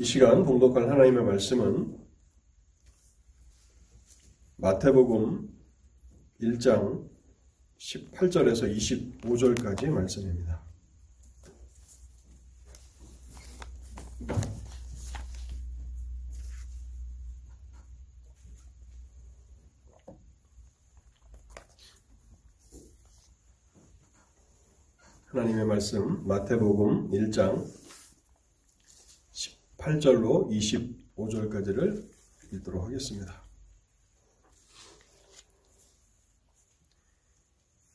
이 시간 봉독할 하나님의 말씀은 마태복음 1장 18절에서 25절까지 말씀입니다. 하나님의 말씀 마태복음 1장 18절로 25절까지를 읽도록 하겠습니다.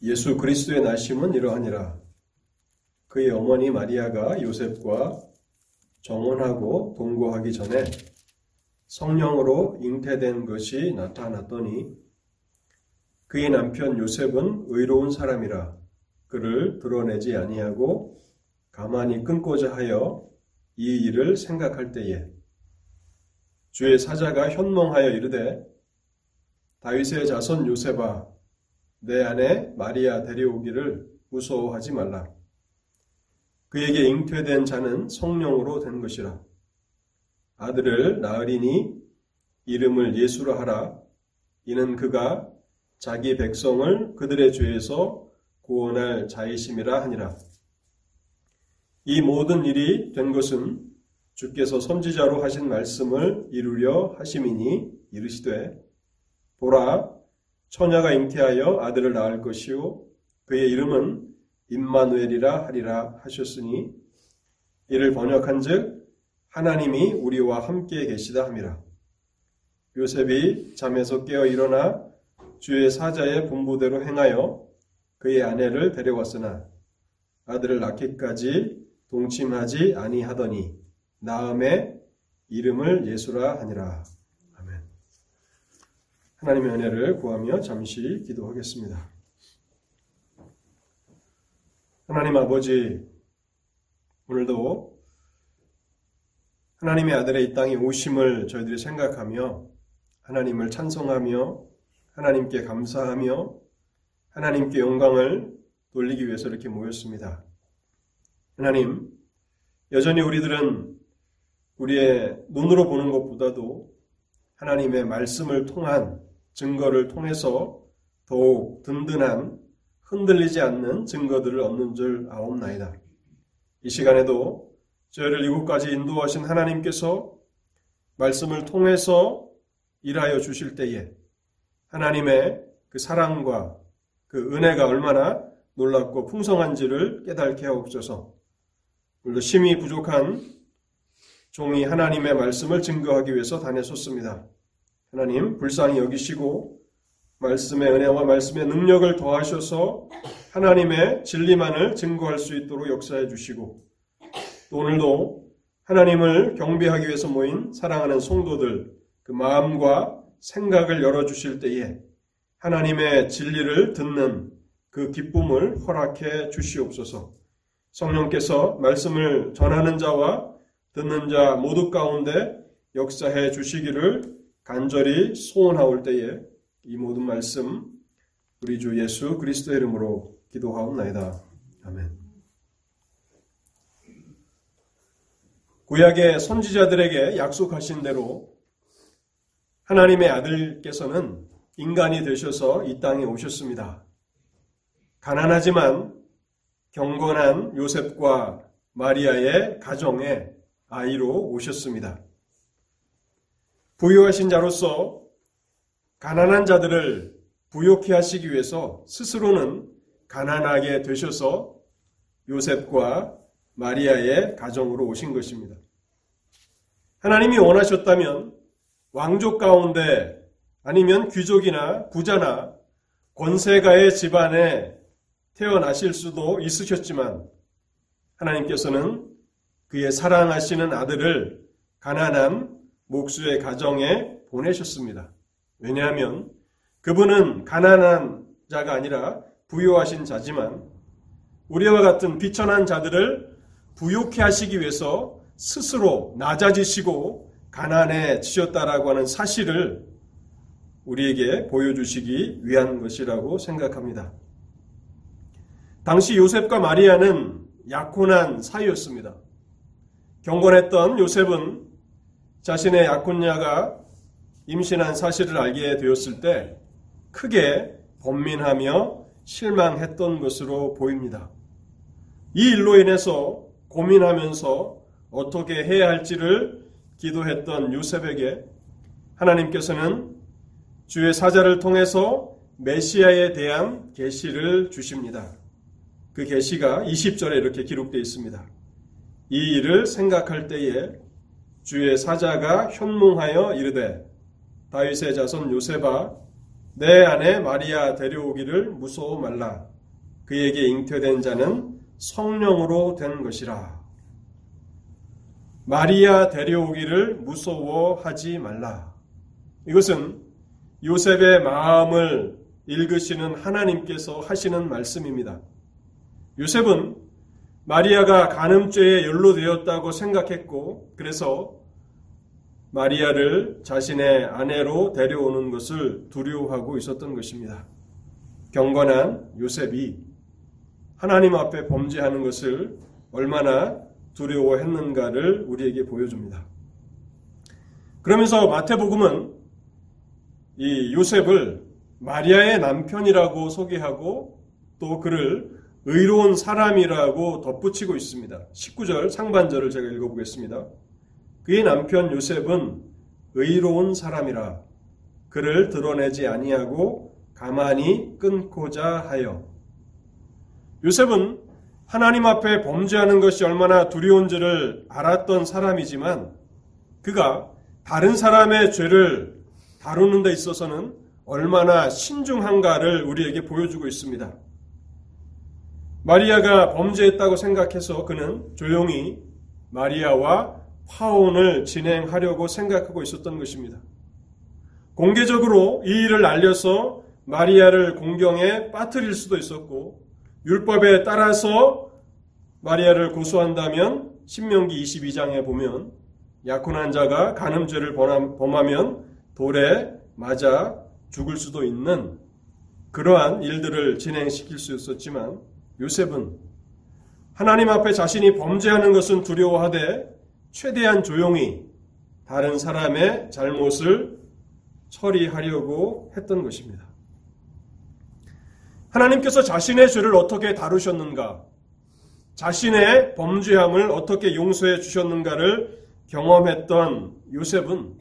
예수 그리스도의 나심은 이러하니라. 그의 어머니 마리아가 요셉과 정혼하고 동거하기 전에 성령으로 잉태된 것이 나타났더니 그의 남편 요셉은 의로운 사람이라 그를 드러내지 아니하고 가만히 끊고자 하여 이 일을 생각할 때에 주의 사자가 현몽하여 이르되 다윗의 자손 요셉아 내 아내 마리아 데려오기를 무서워하지 말라. 그에게 잉태된 자는 성령으로 된 것이라. 아들을 낳으리니 이름을 예수로 하라. 이는 그가 자기 백성을 그들의 죄에서 구원할 자이심이라 하니라. 이 모든 일이 된 것은 주께서 선지자로 하신 말씀을 이루려 하심이니 이르시되 보라 처녀가 잉태하여 아들을 낳을 것이요 그의 이름은 임마누엘이라 하리라 하셨으니 이를 번역한즉 하나님이 우리와 함께 계시다 함이라. 요셉이 잠에서 깨어 일어나 주의 사자의 분부대로 행하여 그의 아내를 데려왔으나 아들을 낳기까지 동침하지 아니하더니 나음에 이름을 예수라 하니라. 아멘. 하나님의 은혜를 구하며 잠시 기도하겠습니다. 하나님 아버지, 오늘도 하나님의 아들의 이 땅에 오심을 저희들이 생각하며 하나님을 찬송하며 하나님께 감사하며 하나님께 영광을 돌리기 위해서 이렇게 모였습니다. 하나님, 여전히 우리들은 우리의 눈으로 보는 것보다도 하나님의 말씀을 통한 증거를 통해서 더욱 든든한 흔들리지 않는 증거들을 얻는 줄 아옵나이다. 이 시간에도 저희를 이곳까지 인도하신 하나님께서 말씀을 통해서 일하여 주실 때에 하나님의 그 사랑과 그 은혜가 얼마나 놀랍고 풍성한지를 깨닫게 하옵소서. 오늘도 심히 부족한 종이 하나님의 말씀을 증거하기 위해서 단에 섰습니다. 하나님 불쌍히 여기시고 말씀의 은혜와 말씀의 능력을 더하셔서 하나님의 진리만을 증거할 수 있도록 역사해 주시고 또 오늘도 하나님을 경배하기 위해서 모인 사랑하는 성도들 그 마음과 생각을 열어 주실 때에 하나님의 진리를 듣는 그 기쁨을 허락해 주시옵소서. 성령께서 말씀을 전하는 자와 듣는 자 모두 가운데 역사해 주시기를 간절히 소원하올 때에 이 모든 말씀 우리 주 예수 그리스도의 이름으로 기도하옵나이다. 아멘. 구약의 선지자들에게 약속하신 대로 하나님의 아들께서는 인간이 되셔서 이 땅에 오셨습니다. 가난하지만 경건한 요셉과 마리아의 가정에 아이로 오셨습니다. 부유하신 자로서 가난한 자들을 부욕해 하시기 위해서 스스로는 가난하게 되셔서 요셉과 마리아의 가정으로 오신 것입니다. 하나님이 원하셨다면 왕족 가운데 아니면 귀족이나 부자나 권세가의 집안에 태어나실 수도 있으셨지만 하나님께서는 그의 사랑하시는 아들을 가난한 목수의 가정에 보내셨습니다. 왜냐하면 그분은 가난한 자가 아니라 부유하신 자지만 우리와 같은 비천한 자들을 부욕해 하시기 위해서 스스로 낮아지시고 가난해지셨다라고 하는 사실을 우리에게 보여주시기 위한 것이라고 생각합니다. 당시 요셉과 마리아는 약혼한 사이였습니다. 경건했던 요셉은 자신의 약혼녀가 임신한 사실을 알게 되었을 때 크게 번민하며 실망했던 것으로 보입니다. 이 일로 인해서 고민하면서 어떻게 해야 할지를 기도했던 요셉에게 하나님께서는 주의 사자를 통해서 메시아에 대한 계시를 주십니다. 그 계시가 20절에 이렇게 기록되어 있습니다. 이 일을 생각할 때에 주의 사자가 현몽하여 이르되 다윗의 자손 요셉아 내 아내 마리아 데려오기를 무서워 말라 그에게 잉태된 자는 성령으로 된 것이라 마리아 데려오기를 무서워하지 말라 이것은 요셉의 마음을 읽으시는 하나님께서 하시는 말씀입니다. 요셉은 마리아가 간음죄에 연루되었다고 생각했고 그래서 마리아를 자신의 아내로 데려오는 것을 두려워하고 있었던 것입니다. 경건한 요셉이 하나님 앞에 범죄하는 것을 얼마나 두려워했는가를 우리에게 보여줍니다. 그러면서 마태복음은 이 요셉을 마리아의 남편이라고 소개하고 또 그를 의로운 사람이라고 덧붙이고 있습니다. 19절 상반절을 제가 읽어보겠습니다. 그의 남편 요셉은 의로운 사람이라 그를 드러내지 아니하고 가만히 끊고자 하여 요셉은 하나님 앞에 범죄하는 것이 얼마나 두려운지를 알았던 사람이지만 그가 다른 사람의 죄를 다루는 데 있어서는 얼마나 신중한가를 우리에게 보여주고 있습니다. 마리아가 범죄했다고 생각해서 그는 조용히 마리아와 화혼을 진행하려고 생각하고 있었던 것입니다. 공개적으로 이 일을 알려서 마리아를 공경에 빠뜨릴 수도 있었고 율법에 따라서 마리아를 고소한다면 신명기 22장에 보면 약혼한 자가 간음죄를 범하면 돌에 맞아 죽을 수도 있는 그러한 일들을 진행시킬 수 있었지만 요셉은 하나님 앞에 자신이 범죄하는 것은 두려워하되 최대한 조용히 다른 사람의 잘못을 처리하려고 했던 것입니다. 하나님께서 자신의 죄를 어떻게 다루셨는가, 자신의 범죄함을 어떻게 용서해 주셨는가를 경험했던 요셉은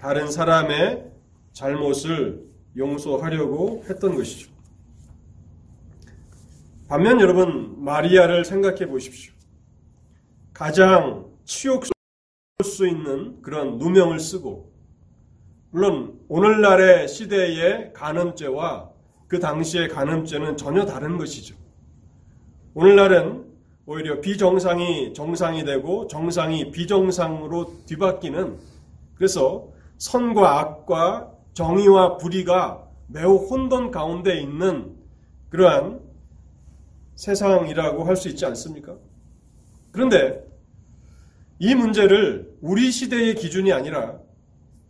다른 사람의 잘못을 용서하려고 했던 것이죠. 반면 여러분 마리아를 생각해 보십시오. 가장 치욕 수 있는 그런 누명을 쓰고 물론 오늘날의 시대의 간음죄와 그 당시의 간음죄는 전혀 다른 것이죠. 오늘날은 오히려 비정상이 정상이 되고 정상이 비정상으로 뒤바뀌는 그래서 선과 악과 정의와 불의가 매우 혼돈 가운데 있는 그러한 세상이라고 할 수 있지 않습니까? 그런데 이 문제를 우리 시대의 기준이 아니라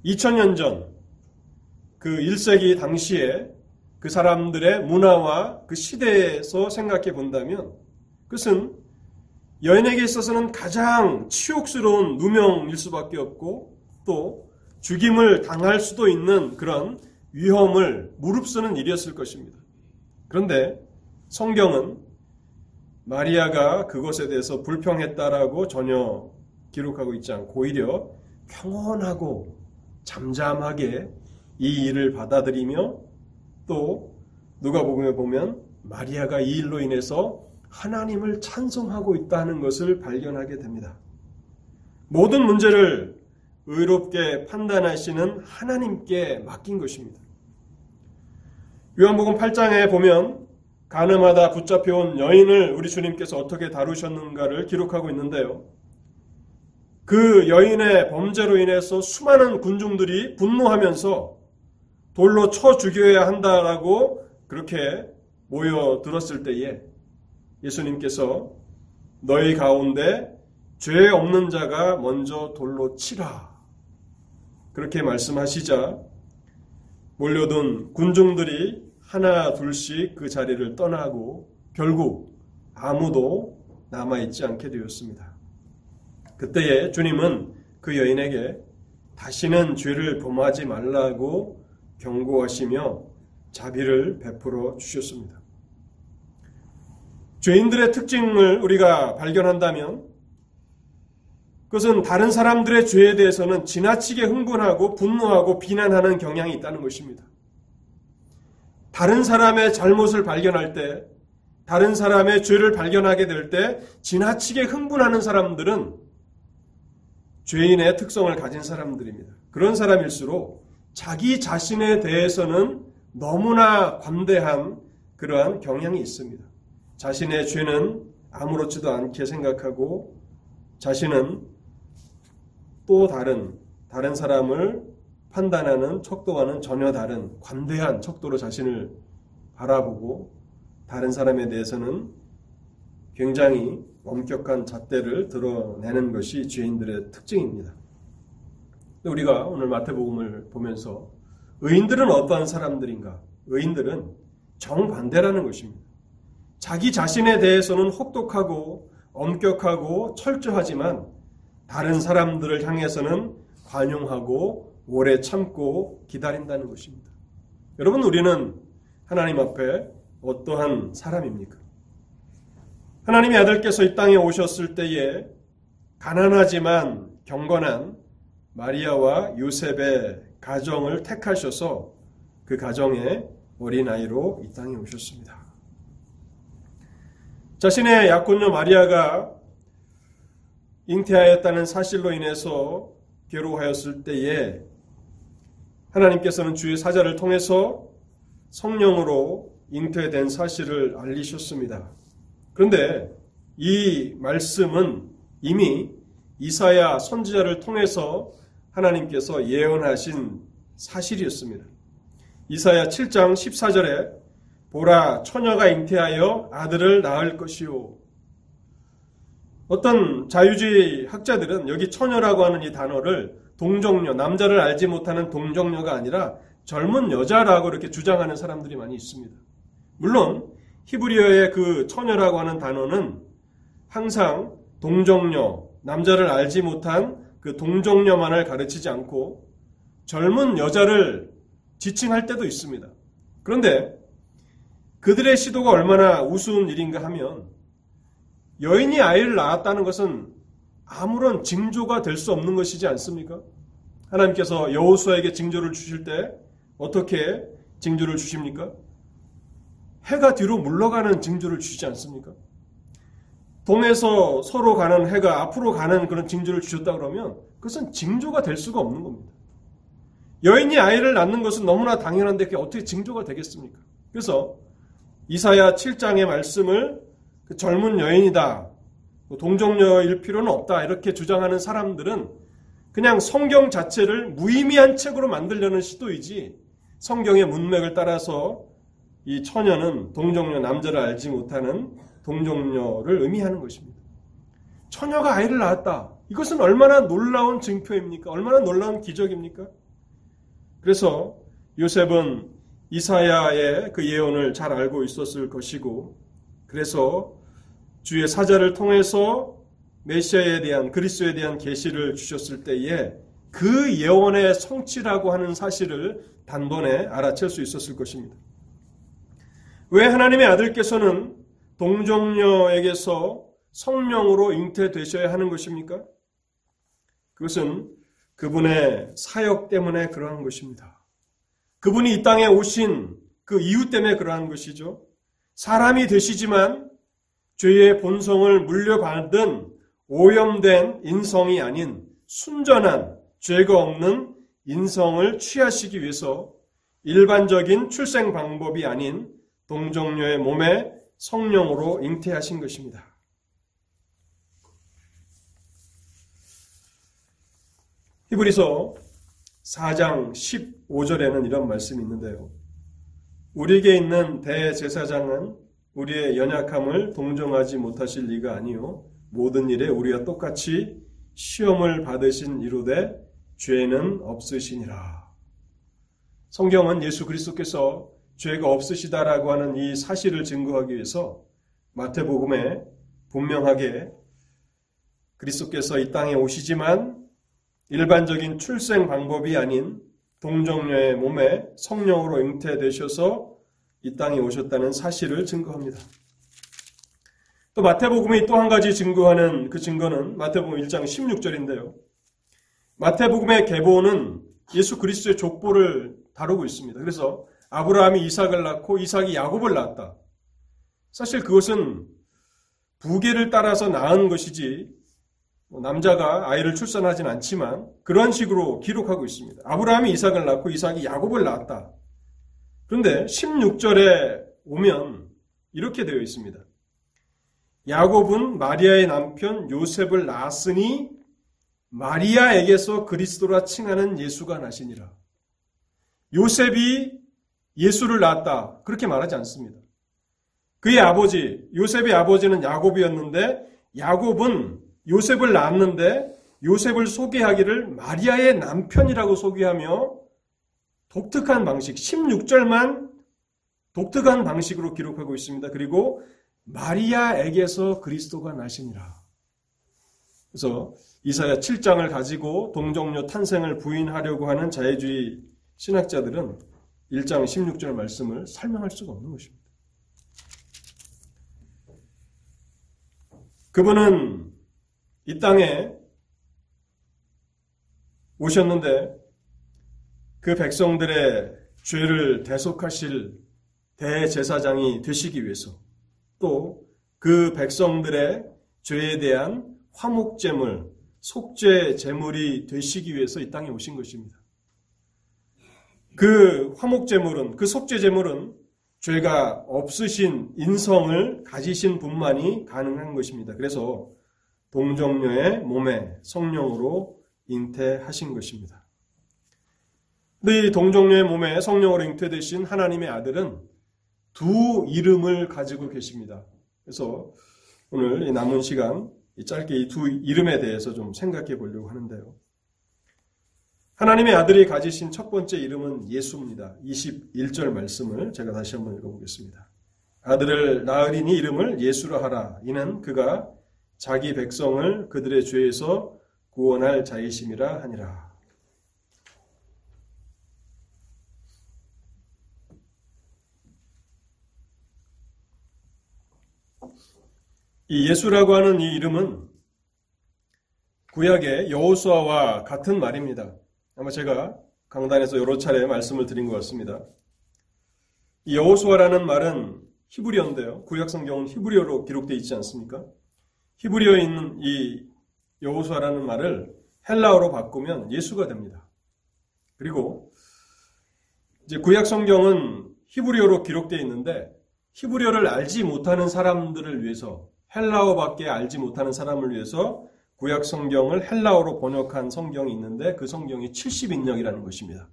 2000년 전 그 1세기 당시에 그 사람들의 문화와 그 시대에서 생각해 본다면 그것은 여인에게 있어서는 가장 치욕스러운 누명일 수밖에 없고 또 죽임을 당할 수도 있는 그런 위험을 무릅쓰는 일이었을 것입니다. 그런데 성경은 마리아가 그것에 대해서 불평했다라고 전혀 기록하고 있지 않고 오히려 평온하고 잠잠하게 이 일을 받아들이며 또 누가복음에 보면 마리아가 이 일로 인해서 하나님을 찬송하고 있다는 것을 발견하게 됩니다. 모든 문제를 의롭게 판단하시는 하나님께 맡긴 것입니다. 요한복음 8장에 보면 가늠하다 붙잡혀온 여인을 우리 주님께서 어떻게 다루셨는가를 기록하고 있는데요. 그 여인의 범죄로 인해서 수많은 군중들이 분노하면서 돌로 쳐 죽여야 한다라고 그렇게 모여들었을 때에 예수님께서 너희 가운데 죄 없는 자가 먼저 돌로 치라. 그렇게 말씀하시자 몰려든 군중들이 하나 둘씩 그 자리를 떠나고 결국 아무도 남아있지 않게 되었습니다. 그때에 주님은 그 여인에게 다시는 죄를 범하지 말라고 경고하시며 자비를 베풀어 주셨습니다. 죄인들의 특징을 우리가 발견한다면 그것은 다른 사람들의 죄에 대해서는 지나치게 흥분하고 분노하고 비난하는 경향이 있다는 것입니다. 다른 사람의 잘못을 발견할 때, 다른 사람의 죄를 발견하게 될 때, 지나치게 흥분하는 사람들은 죄인의 특성을 가진 사람들입니다. 그런 사람일수록 자기 자신에 대해서는 너무나 관대한 그러한 경향이 있습니다. 자신의 죄는 아무렇지도 않게 생각하고 자신은 또 다른 다른 사람을 판단하는 척도와는 전혀 다른 관대한 척도로 자신을 바라보고 다른 사람에 대해서는 굉장히 엄격한 잣대를 드러내는 것이 죄인들의 특징입니다. 우리가 오늘 마태복음을 보면서 의인들은 어떠한 사람들인가? 의인들은 정반대라는 것입니다. 자기 자신에 대해서는 혹독하고 엄격하고 철저하지만 다른 사람들을 향해서는 관용하고 오래 참고 기다린다는 것입니다. 여러분, 우리는 하나님 앞에 어떠한 사람입니까? 하나님의 아들께서 이 땅에 오셨을 때에 가난하지만 경건한 마리아와 요셉의 가정을 택하셔서 그 가정의 어린아이로 이 땅에 오셨습니다. 자신의 약혼녀 마리아가 잉태하였다는 사실로 인해서 괴로워하였을 때에 하나님께서는 주의 사자를 통해서 성령으로 잉태된 사실을 알리셨습니다. 그런데 이 말씀은 이미 이사야 선지자를 통해서 하나님께서 예언하신 사실이었습니다. 이사야 7장 14절에 보라 처녀가 잉태하여 아들을 낳을 것이요 어떤 자유주의 학자들은 여기 처녀라고 하는 이 단어를 동정녀, 남자를 알지 못하는 동정녀가 아니라 젊은 여자라고 이렇게 주장하는 사람들이 많이 있습니다. 물론 히브리어의 그 처녀라고 하는 단어는 항상 동정녀, 남자를 알지 못한 그 동정녀만을 가르치지 않고 젊은 여자를 지칭할 때도 있습니다. 그런데 그들의 시도가 얼마나 우스운 일인가 하면 여인이 아이를 낳았다는 것은 아무런 징조가 될 수 없는 것이지 않습니까? 하나님께서 여호수아에게 징조를 주실 때 어떻게 징조를 주십니까? 해가 뒤로 물러가는 징조를 주시지 않습니까? 동에서 서로 가는 해가 앞으로 가는 그런 징조를 주셨다 그러면 그것은 징조가 될 수가 없는 겁니다. 여인이 아이를 낳는 것은 너무나 당연한데 그게 어떻게 징조가 되겠습니까? 그래서 이사야 7장의 말씀을 그 젊은 여인이다. 뭐 동정녀일 필요는 없다. 이렇게 주장하는 사람들은 그냥 성경 자체를 무의미한 책으로 만들려는 시도이지 성경의 문맥을 따라서 이 처녀는 동정녀 남자를 알지 못하는 동정녀를 의미하는 것입니다. 처녀가 아이를 낳았다. 이것은 얼마나 놀라운 증표입니까? 얼마나 놀라운 기적입니까? 그래서 요셉은 이사야의 그 예언을 잘 알고 있었을 것이고 그래서 주의 사자를 통해서 메시아에 대한 그리스도에 대한 계시를 주셨을 때에 그 예언의 성취라고 하는 사실을 단번에 알아챌 수 있었을 것입니다. 왜 하나님의 아들께서는 동정녀에게서 성령으로 잉태되셔야 하는 것입니까? 그것은 그분의 사역 때문에 그러한 것입니다. 그분이 이 땅에 오신 그 이유 때문에 그러한 것이죠. 사람이 되시지만 죄의 본성을 물려받은 오염된 인성이 아닌 순전한 죄가 없는 인성을 취하시기 위해서 일반적인 출생 방법이 아닌 동정녀의 몸에 성령으로 잉태하신 것입니다. 히브리서 4장 15절에는 이런 말씀이 있는데요. 우리에게 있는 대제사장은 우리의 연약함을 동정하지 못하실 리가 아니요 모든 일에 우리와 똑같이 시험을 받으신 이로되 죄는 없으시니라. 성경은 예수 그리스도께서 죄가 없으시다라고 하는 이 사실을 증거하기 위해서 마태복음에 분명하게 그리스도께서 이 땅에 오시지만 일반적인 출생 방법이 아닌 동정녀의 몸에 성령으로 잉태되셔서 이 땅에 오셨다는 사실을 증거합니다. 또 마태복음이 또 한 가지 증거하는 그 증거는 마태복음 1장 16절인데요. 마태복음의 계보는 예수 그리스도의 족보를 다루고 있습니다. 그래서 아브라함이 이삭을 낳고 이삭이 야곱을 낳았다. 사실 그것은 부계를 따라서 낳은 것이지 뭐 남자가 아이를 출산하진 않지만 그런 식으로 기록하고 있습니다. 아브라함이 이삭을 낳고 이삭이 야곱을 낳았다. 그런데 16절에 오면 이렇게 되어 있습니다. 야곱은 마리아의 남편 요셉을 낳았으니 마리아에게서 그리스도라 칭하는 예수가 나시니라. 요셉이 예수를 낳았다. 그렇게 말하지 않습니다. 그의 아버지, 요셉의 아버지는 야곱이었는데 야곱은 요셉을 낳았는데 요셉을 소개하기를 마리아의 남편이라고 소개하며 독특한 방식, 16절만 독특한 방식으로 기록하고 있습니다. 그리고 마리아에게서 그리스도가 나시니라. 그래서 이사야 7장을 가지고 동정녀 탄생을 부인하려고 하는 자유주의 신학자들은 1장 16절 말씀을 설명할 수가 없는 것입니다. 그분은 이 땅에 오셨는데 그 백성들의 죄를 대속하실 대제사장이 되시기 위해서 또 그 백성들의 죄에 대한 화목제물, 속죄 제물이 되시기 위해서 이 땅에 오신 것입니다. 그 화목제물은, 그 속죄제물은 죄가 없으신 인성을 가지신 분만이 가능한 것입니다. 그래서 동정녀의 몸에 성령으로 잉태하신 것입니다. 이 동정녀의 몸에 성령으로 잉태되신 하나님의 아들은 두 이름을 가지고 계십니다. 그래서 오늘 남은 시간 짧게 이 두 이름에 대해서 좀 생각해 보려고 하는데요. 하나님의 아들이 가지신 첫 번째 이름은 예수입니다. 21절 말씀을 제가 다시 한번 읽어보겠습니다. 아들을 낳으리니 이름을 예수라 하라. 이는 그가 자기 백성을 그들의 죄에서 구원할 자이심이라 하니라. 이 예수라고 하는 이 이름은 구약의 여호수아와 같은 말입니다. 아마 제가 강단에서 여러 차례 말씀을 드린 것 같습니다. 이 여호수아라는 말은 히브리어인데요. 구약 성경은 히브리어로 기록되어 있지 않습니까? 히브리어에 있는 이 여호수아라는 말을 헬라어로 바꾸면 예수가 됩니다. 그리고 이제 구약 성경은 히브리어로 기록되어 있는데 히브리어를 알지 못하는 사람들을 위해서 헬라어밖에 알지 못하는 사람을 위해서 구약 성경을 헬라어로 번역한 성경이 있는데 그 성경이 70인역이라는 것입니다.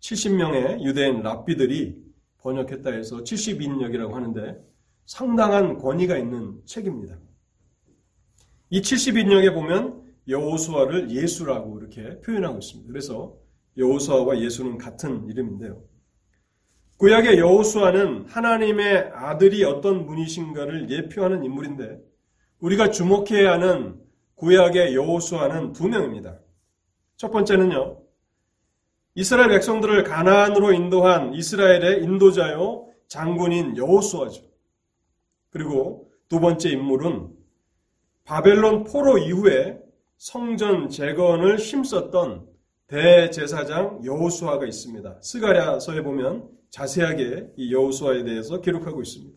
70명의 유대인 랍비들이 번역했다 해서 70인역이라고 하는데 상당한 권위가 있는 책입니다. 이 70인역에 보면 여호수아를 예수라고 이렇게 표현하고 있습니다. 그래서 여호수아와 예수는 같은 이름인데요. 구약의 여호수아는 하나님의 아들이 어떤 분이신가를 예표하는 인물인데 우리가 주목해야 하는 구약의 여호수아는 두 명입니다. 첫 번째는요. 이스라엘 백성들을 가나안으로 인도한 이스라엘의 인도자요 장군인 여호수아죠. 그리고 두 번째 인물은 바벨론 포로 이후에 성전 재건을 힘썼던 대제사장 여호수아가 있습니다. 스가랴서에 보면 자세하게 이 여호수아에 대해서 기록하고 있습니다.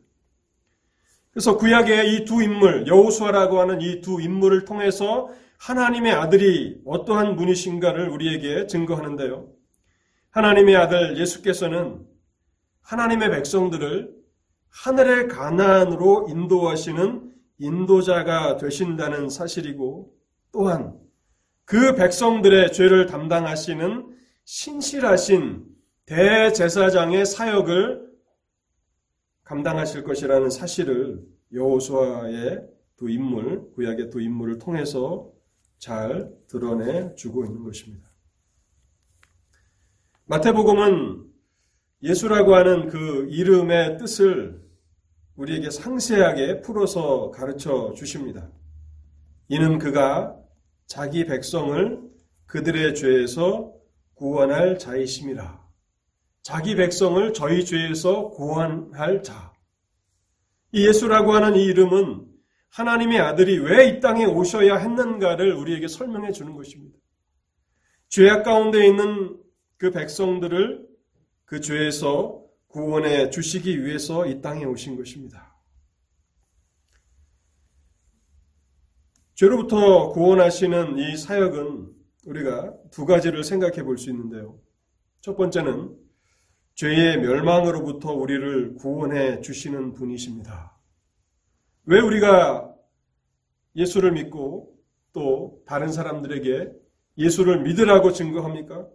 그래서 구약의 이 두 인물, 여호수아라고 하는 이 두 인물을 통해서 하나님의 아들이 어떠한 분이신가를 우리에게 증거하는데요. 하나님의 아들 예수께서는 하나님의 백성들을 하늘의 가나안으로 인도하시는 인도자가 되신다는 사실이고 또한 그 백성들의 죄를 담당하시는 신실하신 대제사장의 사역을 감당하실 것이라는 사실을 여호수아의 두 인물, 구약의 두 인물을 통해서 잘 드러내 주고 있는 것입니다. 마태복음은 예수라고 하는 그 이름의 뜻을 우리에게 상세하게 풀어서 가르쳐 주십니다. 이는 그가 자기 백성을 그들의 죄에서 구원할 자이심이라. 자기 백성을 저희 죄에서 구원할 자. 이 예수라고 하는 이 이름은 하나님의 아들이 왜 이 땅에 오셔야 했는가를 우리에게 설명해 주는 것입니다. 죄악 가운데 있는 그 백성들을 그 죄에서 구원해 주시기 위해서 이 땅에 오신 것입니다. 죄로부터 구원하시는 이 사역은 우리가 두 가지를 생각해 볼 수 있는데요. 첫 번째는 죄의 멸망으로부터 우리를 구원해 주시는 분이십니다. 왜 우리가 예수를 믿고 또 다른 사람들에게 예수를 믿으라고 증거합니까?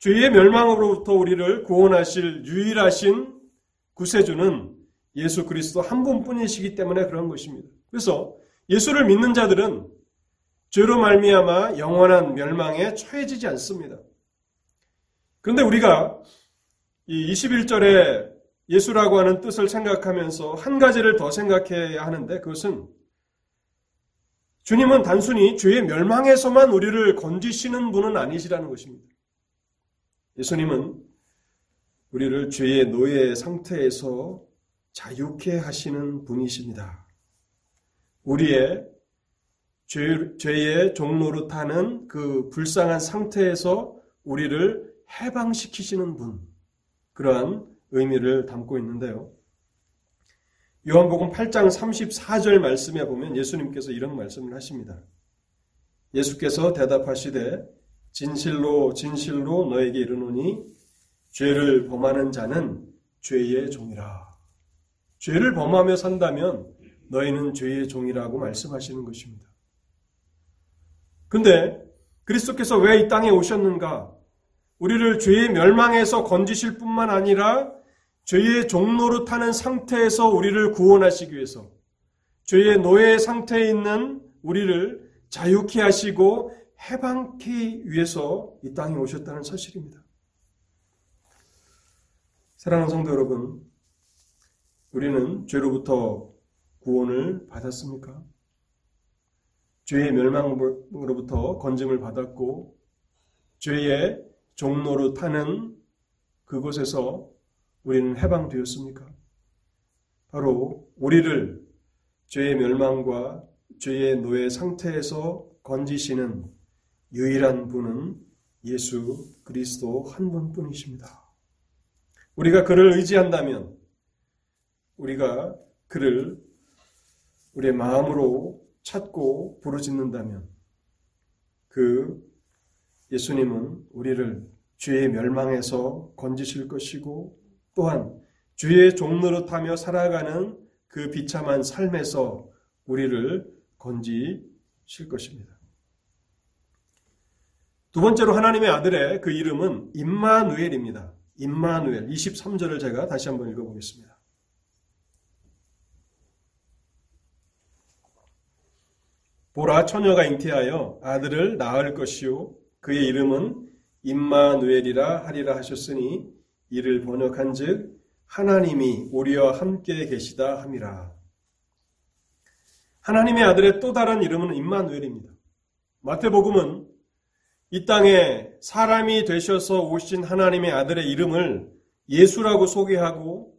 죄의 멸망으로부터 우리를 구원하실 유일하신 구세주는 예수 그리스도 한 분뿐이시기 때문에 그런 것입니다. 그래서 예수를 믿는 자들은 죄로 말미암아 영원한 멸망에 처해지지 않습니다. 그런데 우리가 이 21절에 예수라고 하는 뜻을 생각하면서 한 가지를 더 생각해야 하는데 그것은 주님은 단순히 죄의 멸망에서만 우리를 건지시는 분은 아니시라는 것입니다. 예수님은 우리를 죄의 노예 상태에서 자유케 하시는 분이십니다. 우리의 죄, 죄의 종로로 타는 그 불쌍한 상태에서 우리를 해방시키시는 분. 그러한 의미를 담고 있는데요. 요한복음 8장 34절 말씀에 보면 예수님께서 이런 말씀을 하십니다. 예수께서 대답하시되 진실로 진실로 너에게 이르노니 죄를 범하는 자는 죄의 종이라. 죄를 범하며 산다면 너희는 죄의 종이라고 말씀하시는 것입니다. 근데 그리스도께서 왜 이 땅에 오셨는가? 우리를 죄의 멸망에서 건지실 뿐만 아니라 죄의 종로로 타는 상태에서 우리를 구원하시기 위해서 죄의 노예 상태에 있는 우리를 자유케 하시고 해방케 위해서 이 땅에 오셨다는 사실입니다. 사랑하는 성도 여러분, 우리는 죄로부터 구원을 받았습니까? 죄의 멸망으로부터 건짐을 받았고 죄의 종로로 타는 그곳에서 우리는 해방되었습니까? 바로 우리를 죄의 멸망과 죄의 노예 상태에서 건지시는 유일한 분은 예수 그리스도 한 분뿐이십니다. 우리가 그를 의지한다면 우리가 그를 우리의 마음으로 찾고 부르짖는다면 그 예수님은 우리를 죄의 멸망에서 건지실 것이고 또한 주의 타며 살아가는 그 비참한 삶에서 우리를 건지실 것입니다. 두 번째로 하나님의 아들의 그 이름은 임마누엘입니다. 임마누엘 23절을 제가 다시 한번 읽어보겠습니다. 보라 처녀가 잉태하여 아들을 낳을 것이요 그의 이름은 임마누엘이라 하리라 하셨으니 이를 번역한즉 하나님이 우리와 함께 계시다 함이라. 하나님의 아들의 또 다른 이름은 임마누엘입니다. 마태복음은 이 땅에 사람이 되셔서 오신 하나님의 아들의 이름을 예수라고 소개하고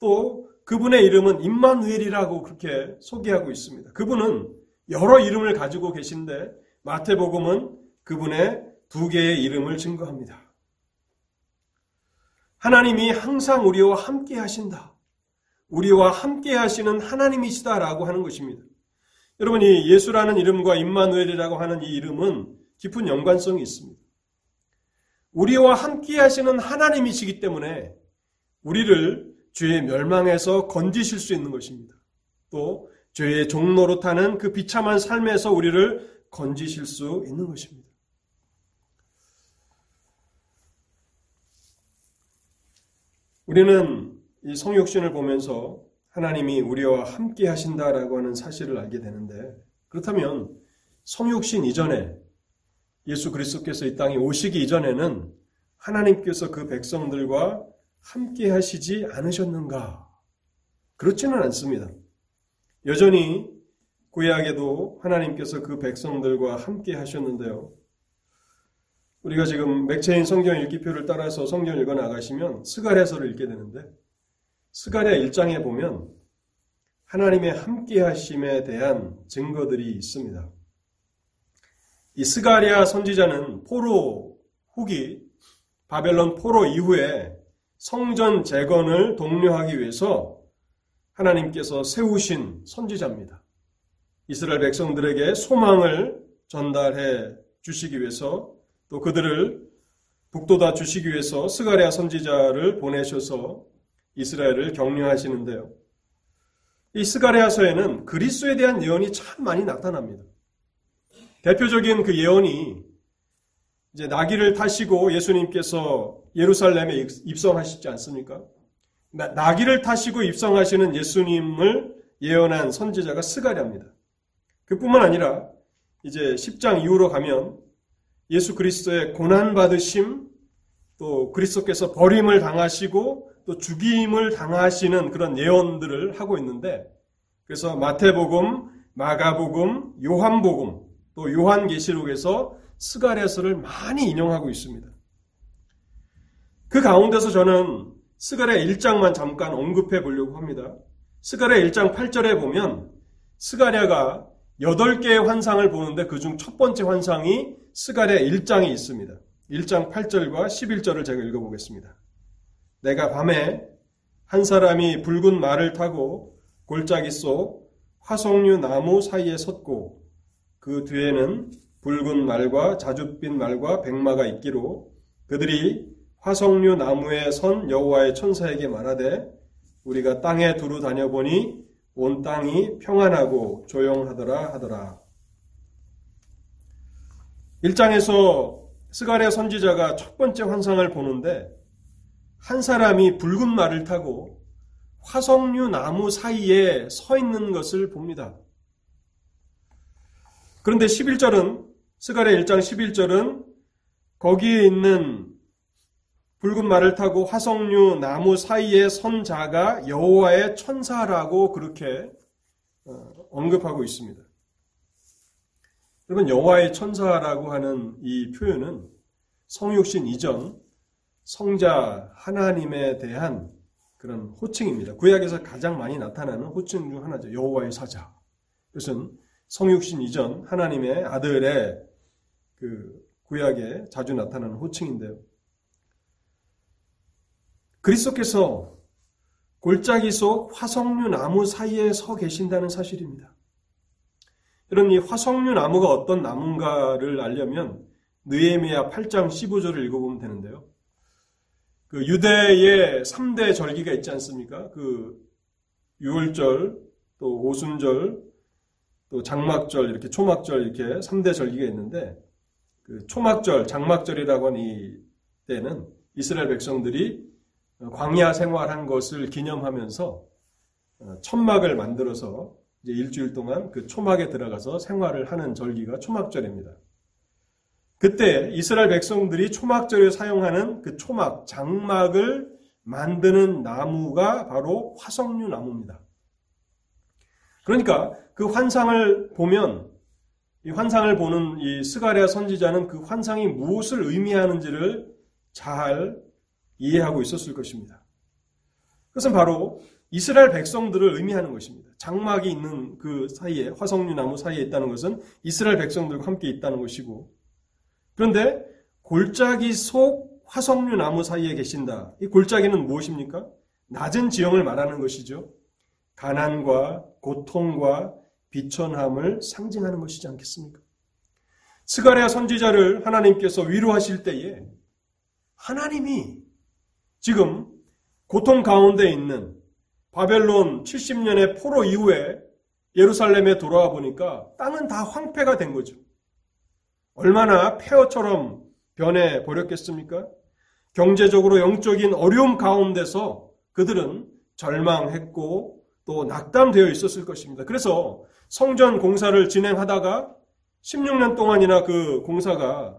또 그분의 이름은 임마누엘이라고 그렇게 소개하고 있습니다. 그분은 여러 이름을 가지고 계신데 마태복음은 그분의 두 개의 이름을 증거합니다. 하나님이 항상 우리와 함께 하신다. 우리와 함께 하시는 하나님이시다라고 하는 것입니다. 여러분 이 예수라는 이름과 임마누엘이라고 하는 이 이름은 깊은 연관성이 있습니다. 우리와 함께 하시는 하나님이시기 때문에 우리를 죄의 멸망에서 건지실 수 있는 것입니다. 또 죄의 종로로 타는 그 비참한 삶에서 우리를 건지실 수 있는 것입니다. 우리는 이 성육신을 보면서 하나님이 우리와 함께 하신다라고 하는 사실을 알게 되는데 그렇다면 성육신 이전에 예수 그리스도께서 이 땅에 오시기 이전에는 하나님께서 그 백성들과 함께 하시지 않으셨는가? 그렇지는 않습니다. 여전히 구약에도 하나님께서 그 백성들과 함께 하셨는데요. 우리가 지금 맥체인 성경 읽기표를 따라서 성경 읽어 나가시면 스가랴서를 읽게 되는데 스가랴 1장에 보면 하나님의 함께 하심에 대한 증거들이 있습니다. 이 스가랴 선지자는 포로 후기 바벨론 포로 이후에 성전 재건을 독려하기 위해서 하나님께서 세우신 선지자입니다. 이스라엘 백성들에게 소망을 전달해 주시기 위해서 또 그들을 북돋아 주시기 위해서 스가랴 선지자를 보내셔서 이스라엘을 격려하시는데요. 이 스가랴서에는 그리스도에 대한 예언이 참 많이 나타납니다. 대표적인 그 예언이 이제 나귀를 타시고 예수님께서 예루살렘에 입성하시지 않습니까? 나귀를 타시고 입성하시는 예수님을 예언한 선지자가 스가랴입니다. 그뿐만 아니라 이제 10장 이후로 가면 예수 그리스도의 고난 받으심 또 그리스도께서 버림을 당하시고 또 죽임을 당하시는 그런 예언들을 하고 있는데 그래서 마태복음, 마가복음, 요한복음 또 요한계시록에서 스가랴서를 많이 인용하고 있습니다. 그 가운데서 저는 스가랴 1장만 잠깐 언급해 보려고 합니다. 스가랴 1장 8절에 보면 스가랴가 8개의 환상을 보는데 그중 첫 번째 환상이 스가랴 1장에 있습니다. 1장 8절과 11절을 제가 읽어보겠습니다. 내가 밤에 한 사람이 붉은 말을 타고 골짜기 속 화석류 나무 사이에 섰고 그 뒤에는 붉은 말과 자줏빛 말과 백마가 있기로 그들이 화석류 나무에 선 여호와의 천사에게 말하되 우리가 땅에 두루 다녀보니 온 땅이 평안하고 조용하더라 하더라. 1장에서 스가랴 선지자가 첫 번째 환상을 보는데 한 사람이 붉은 말을 타고 화석류 나무 사이에 서 있는 것을 봅니다. 그런데 11절은 스가랴 1장 11절은 거기에 있는 붉은 말을 타고 화석류 나무 사이에 선 자가 여호와의 천사라고 그렇게 어, 언급하고 있습니다. 여러분 여호와의 천사라고 하는 이 표현은 성육신 이전 성자 하나님에 대한 그런 호칭입니다. 구약에서 가장 많이 나타나는 호칭 중 하나죠. 여호와의 사자. 이것은 성육신 이전 하나님의 아들의 그 구약에 자주 나타나는 호칭인데요. 그리스도께서 골짜기 속 화석류 나무 사이에 서 계신다는 사실입니다. 여러분 이 화석류 나무가 어떤 나무인가를 알려면 느에미야 8장 15절을 읽어보면 되는데요. 그 유대의 3대 절기가 있지 않습니까? 그 유월절, 또 오순절, 또 장막절, 이렇게 초막절 이렇게 3대 절기가 있는데 그 초막절, 장막절이라고 하는 이 때는 이스라엘 백성들이 광야 생활한 것을 기념하면서 어, 천막을 만들어서 이제 일주일 동안 그 초막에 들어가서 생활을 하는 절기가 초막절입니다. 그때 이스라엘 백성들이 초막절에 사용하는 그 초막, 장막을 만드는 나무가 바로 화석류 나무입니다. 그러니까 그 환상을 보면 이 환상을 보는 이 스가랴 선지자는 그 환상이 무엇을 의미하는지를 잘 이해하고 있었을 것입니다. 그것은 바로 이스라엘 백성들을 의미하는 것입니다. 장막이 있는 그 사이에 화석류 나무 사이에 있다는 것은 이스라엘 백성들과 함께 있다는 것이고 그런데 골짜기 속 화석류 나무 사이에 계신다. 이 골짜기는 무엇입니까? 낮은 지형을 말하는 것이죠. 가난과 고통과 비천함을 상징하는 것이지 않겠습니까? 스가랴 선지자를 하나님께서 위로하실 때에 하나님이 지금 고통 가운데 있는 바벨론 70년의 포로 이후에 예루살렘에 돌아와 보니까 땅은 다 황폐가 된 거죠. 얼마나 폐허처럼 변해 버렸겠습니까? 경제적으로 영적인 어려움 가운데서 그들은 절망했고 또 낙담되어 있었을 것입니다. 그래서 성전 공사를 진행하다가 16년 동안이나 그 공사가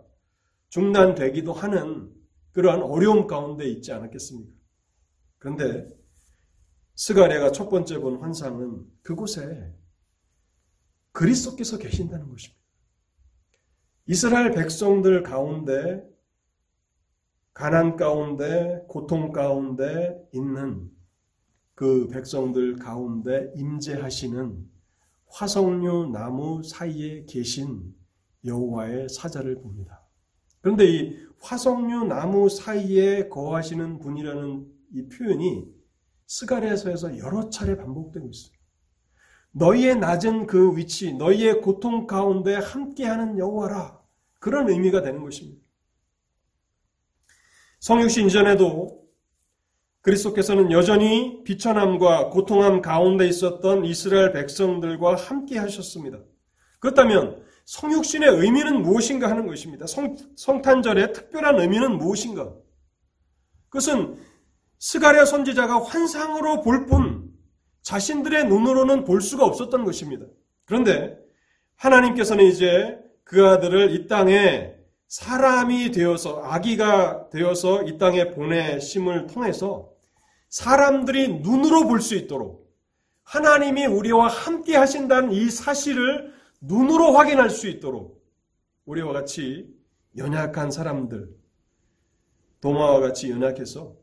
중단되기도 하는 그러한 어려움 가운데 있지 않았겠습니까? 그런데 스가랴가 첫 번째 본 환상은 그곳에 그리스도께서 계신다는 것입니다. 이스라엘 백성들 가운데 가난 가운데 고통 가운데 있는 그 백성들 가운데 임재하시는 화석류 나무 사이에 계신 여호와의 사자를 봅니다. 그런데 이 화석류 나무 사이에 거하시는 분이라는 이 표현이 스가랴서에서 여러 차례 반복되고 있어요. 너희의 낮은 그 위치, 너희의 고통 가운데 함께하는 여호와라. 그런 의미가 되는 것입니다. 성육신 이전에도 그리스도께서는 여전히 비천함과 고통함 가운데 있었던 이스라엘 백성들과 함께 하셨습니다. 그렇다면 성육신의 의미는 무엇인가 하는 것입니다. 성, 성탄절의 특별한 의미는 무엇인가? 그것은 스가랴 선지자가 환상으로 볼 뿐 자신들의 눈으로는 볼 수가 없었던 것입니다. 그런데 하나님께서는 이제 그 아들을 이 땅에 사람이 되어서 아기가 되어서 이 땅에 보내심을 통해서 사람들이 눈으로 볼 수 있도록 하나님이 우리와 함께 하신다는 이 사실을 눈으로 확인할 수 있도록 우리와 같이 연약한 사람들 도마와 같이 연약해서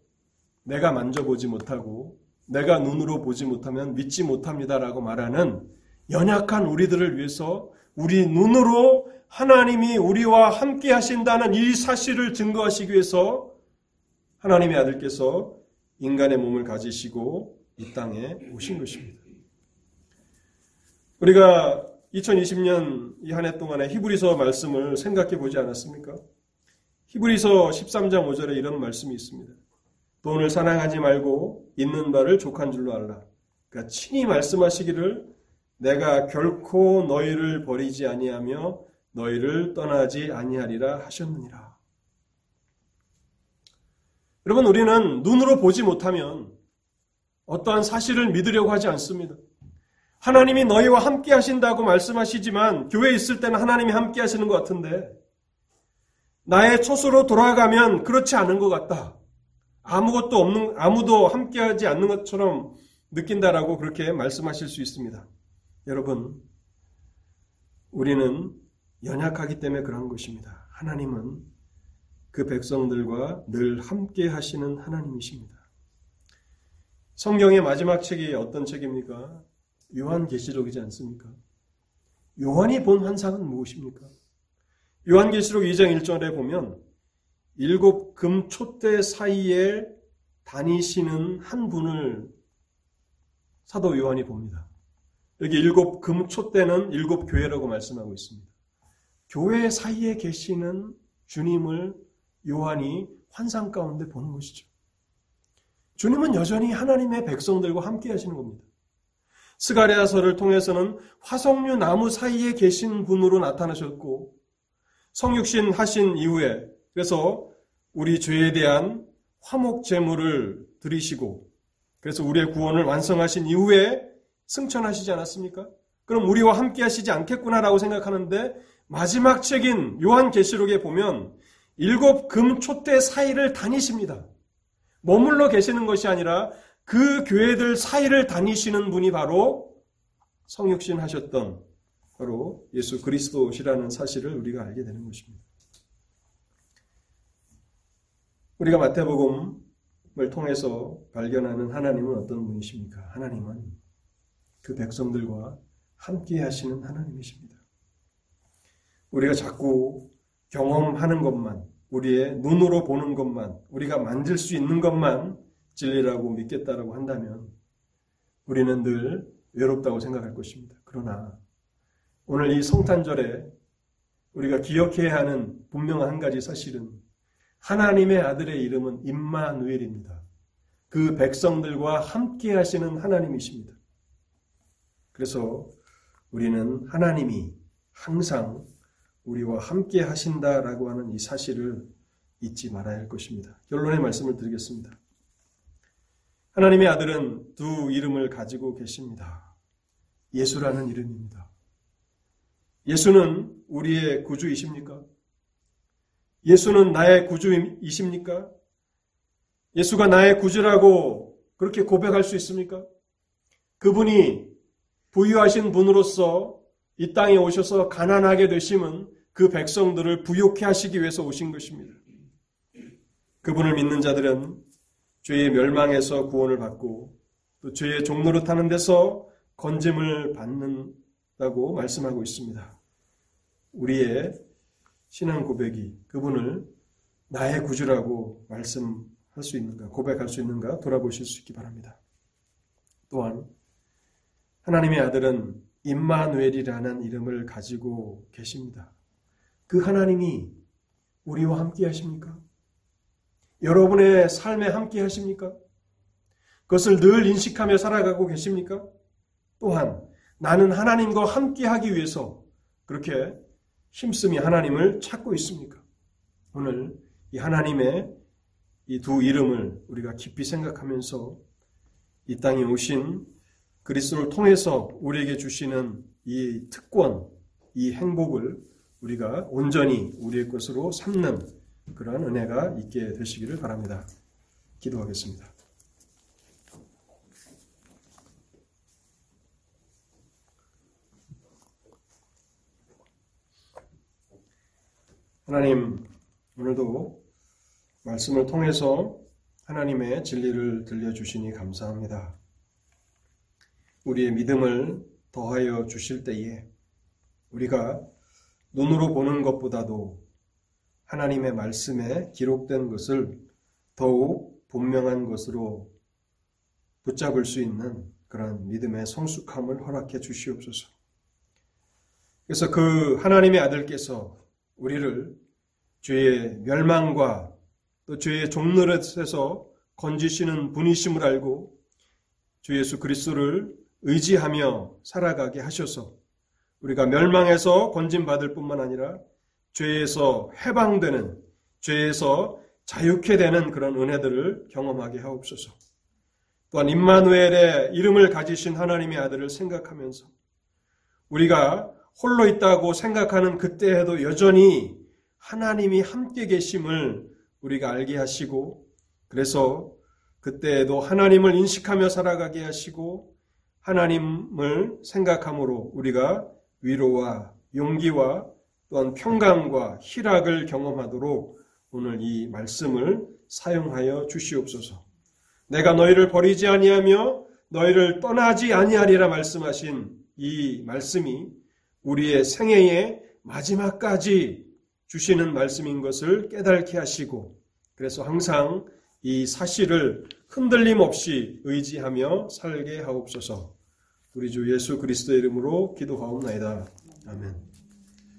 내가 만져보지 못하고 내가 눈으로 보지 못하면 믿지 못합니다라고 말하는 연약한 우리들을 위해서 우리 눈으로 하나님이 우리와 함께 하신다는 이 사실을 증거하시기 위해서 하나님의 아들께서 인간의 몸을 가지시고 이 땅에 오신 것입니다. 우리가 2020년 이 한 해 동안에 히브리서 말씀을 생각해 보지 않았습니까? 히브리서 13장 5절에 이런 말씀이 있습니다. 돈을 사랑하지 말고 있는 바를 족한 줄로 알라. 그러니까 친히 말씀하시기를 내가 결코 너희를 버리지 아니하며 너희를 떠나지 아니하리라 하셨느니라. 여러분 우리는 눈으로 보지 못하면 어떠한 사실을 믿으려고 하지 않습니다. 하나님이 너희와 함께 하신다고 말씀하시지만 교회에 있을 때는 하나님이 함께 하시는 것 같은데 나의 처소로 돌아가면 그렇지 않은 것 같다. 아무것도 없는 아무도 함께 하지 않는 것처럼 느낀다라고 그렇게 말씀하실 수 있습니다. 여러분 우리는 연약하기 때문에 그런 것입니다. 하나님은 그 백성들과 늘 함께 하시는 하나님이십니다. 성경의 마지막 책이 어떤 책입니까? 요한계시록이지 않습니까? 요한이 본 환상은 무엇입니까? 요한계시록 2장 1절에 보면 일곱 금초대 사이에 다니시는 한 분을 사도 요한이 봅니다. 여기 일곱 금초대는 일곱 교회라고 말씀하고 있습니다. 교회 사이에 계시는 주님을 요한이 환상 가운데 보는 것이죠. 주님은 여전히 하나님의 백성들과 함께 하시는 겁니다. 스가랴서를 통해서는 화석류 나무 사이에 계신 분으로 나타나셨고 성육신 하신 이후에 그래서 우리 죄에 대한 화목 제물을 드리시고 그래서 우리의 구원을 완성하신 이후에 승천하시지 않았습니까? 그럼 우리와 함께 하시지 않겠구나라고 생각하는데 마지막 책인 요한계시록에 보면 일곱 금초대 사이를 다니십니다. 머물러 계시는 것이 아니라 그 교회들 사이를 다니시는 분이 바로 성육신 하셨던 바로 예수 그리스도시라는 사실을 우리가 알게 되는 것입니다. 우리가 마태복음을 통해서 발견하는 하나님은 어떤 분이십니까? 하나님은 그 백성들과 함께 하시는 하나님이십니다. 우리가 자꾸 경험하는 것만, 우리의 눈으로 보는 것만, 우리가 만질 수 있는 것만 진리라고 믿겠다라고 한다면 우리는 늘 외롭다고 생각할 것입니다. 그러나 오늘 이 성탄절에 우리가 기억해야 하는 분명한 한 가지 사실은 하나님의 아들의 이름은 임마누엘입니다. 그 백성들과 함께 하시는 하나님이십니다. 그래서 우리는 하나님이 항상 우리와 함께 하신다라고 하는 이 사실을 잊지 말아야 할 것입니다. 결론의 말씀을 드리겠습니다. 하나님의 아들은 두 이름을 가지고 계십니다. 예수라는 이름입니다. 예수는 우리의 구주이십니까? 예수는 나의 구주이십니까? 예수가 나의 구주라고 그렇게 고백할 수 있습니까? 그분이 부유하신 분으로서 이 땅에 오셔서 가난하게 되심은 그 백성들을 부욕해 하시기 위해서 오신 것입니다. 그분을 믿는 자들은 죄의 멸망에서 구원을 받고 또 죄의 종로로 타는 데서 건짐을 받는다고 말씀하고 있습니다. 우리의 신앙 고백이 그분을 나의 구주라고 말씀할 수 있는가, 고백할 수 있는가 돌아보실 수 있기 바랍니다. 또한 하나님의 아들은 임마누엘이라는 이름을 가지고 계십니다. 그 하나님이 우리와 함께 하십니까? 여러분의 삶에 함께 하십니까? 그것을 늘 인식하며 살아가고 계십니까? 또한 나는 하나님과 함께 하기 위해서 그렇게 힘쓰며 하나님을 찾고 있습니까? 오늘 이 하나님의 이 두 이름을 우리가 깊이 생각하면서 이 땅에 오신 그리스도를 통해서 우리에게 주시는 이 특권, 이 행복을 우리가 온전히 우리의 것으로 삼는 그러한 은혜가 있게 되시기를 바랍니다. 기도하겠습니다. 하나님, 오늘도 말씀을 통해서 하나님의 진리를 들려주시니 감사합니다. 우리의 믿음을 더하여 주실 때에 우리가 눈으로 보는 것보다도 하나님의 말씀에 기록된 것을 더욱 분명한 것으로 붙잡을 수 있는 그런 믿음의 성숙함을 허락해 주시옵소서. 그래서 그 하나님의 아들께서 우리를 죄의 멸망과 또 죄의 종노릇에서 건지시는 분이심을 알고 주 예수 그리스도를 의지하며 살아가게 하셔서 우리가 멸망에서 건진받을 뿐만 아니라 죄에서 해방되는 죄에서 자유케 되는 그런 은혜들을 경험하게 하옵소서. 또한 임마누엘의 이름을 가지신 하나님의 아들을 생각하면서 우리가 홀로 있다고 생각하는 그때에도 여전히 하나님이 함께 계심을 우리가 알게 하시고 그래서 그때에도 하나님을 인식하며 살아가게 하시고 하나님을 생각함으로 우리가 위로와 용기와 또한 평강과 희락을 경험하도록 오늘 이 말씀을 사용하여 주시옵소서. 내가 너희를 버리지 아니하며 너희를 떠나지 아니하리라 말씀하신 이 말씀이 우리의 생애의 마지막까지 주시는 말씀인 것을 깨닫게 하시고 그래서 항상 이 사실을 흔들림 없이 의지하며 살게 하옵소서. 우리 주 예수 그리스도의 이름으로 기도하옵나이다. 아멘.